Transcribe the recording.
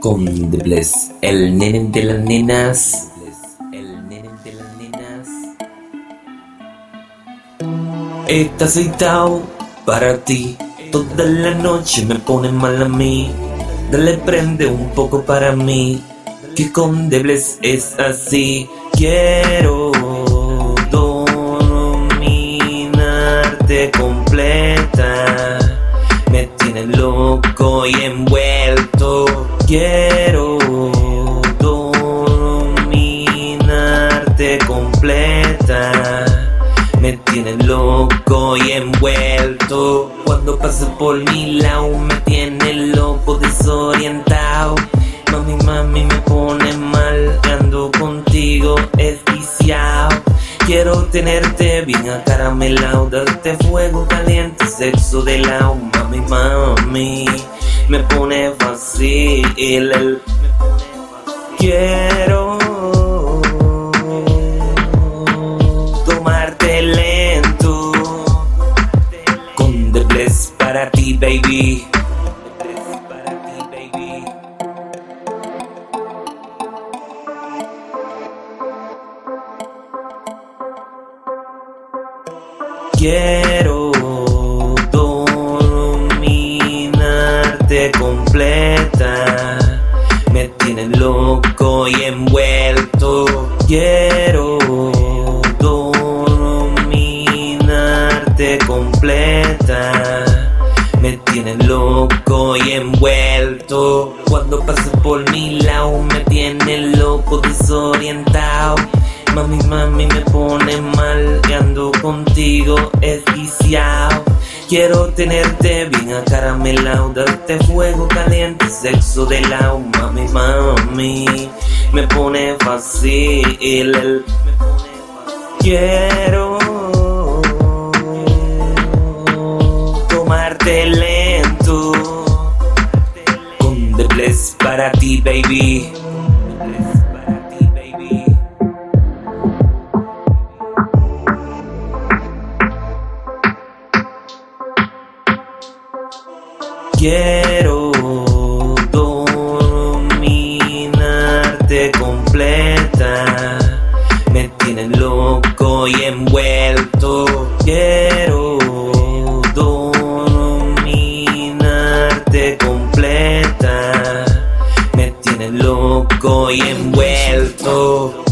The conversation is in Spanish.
con The Bless, el nene de las nenas. Está aceitado para ti. Toda la noche me pone mal a mí. Dale prende un poco para mí. Que con es así. Quiero dominarte completa. Me tiene loco y envuelto. Quiero dominarte completa. Me tiene loco y envuelto. Cuando pasas por mi lado me tiene loco desorientado. Mami, mami me pone mal. Ando contigo esquiciado. Quiero tenerte bien acaramelado, darte fuego caliente, sexo de lado, mami, mami, me pone fácil. el- Quiero tomarte lento con The Bless para ti, baby. Quiero completa. Me tiene loco y envuelto. Quiero dominarte completa. Me tiene loco y envuelto. Cuando pasas por mi lado me tiene loco desorientado. Mami, mami me pone mal, que ando contigo esquiciado. Quiero tenerte bien acaramelado, darte fuego caliente, sexo de lado, mami, mami, me pone fácil. Quiero tomarte lento con The Bless para ti, baby. Quiero dominarte completa. Me tiene loco y envuelto. Quiero dominarte completa. Me tiene loco y envuelto.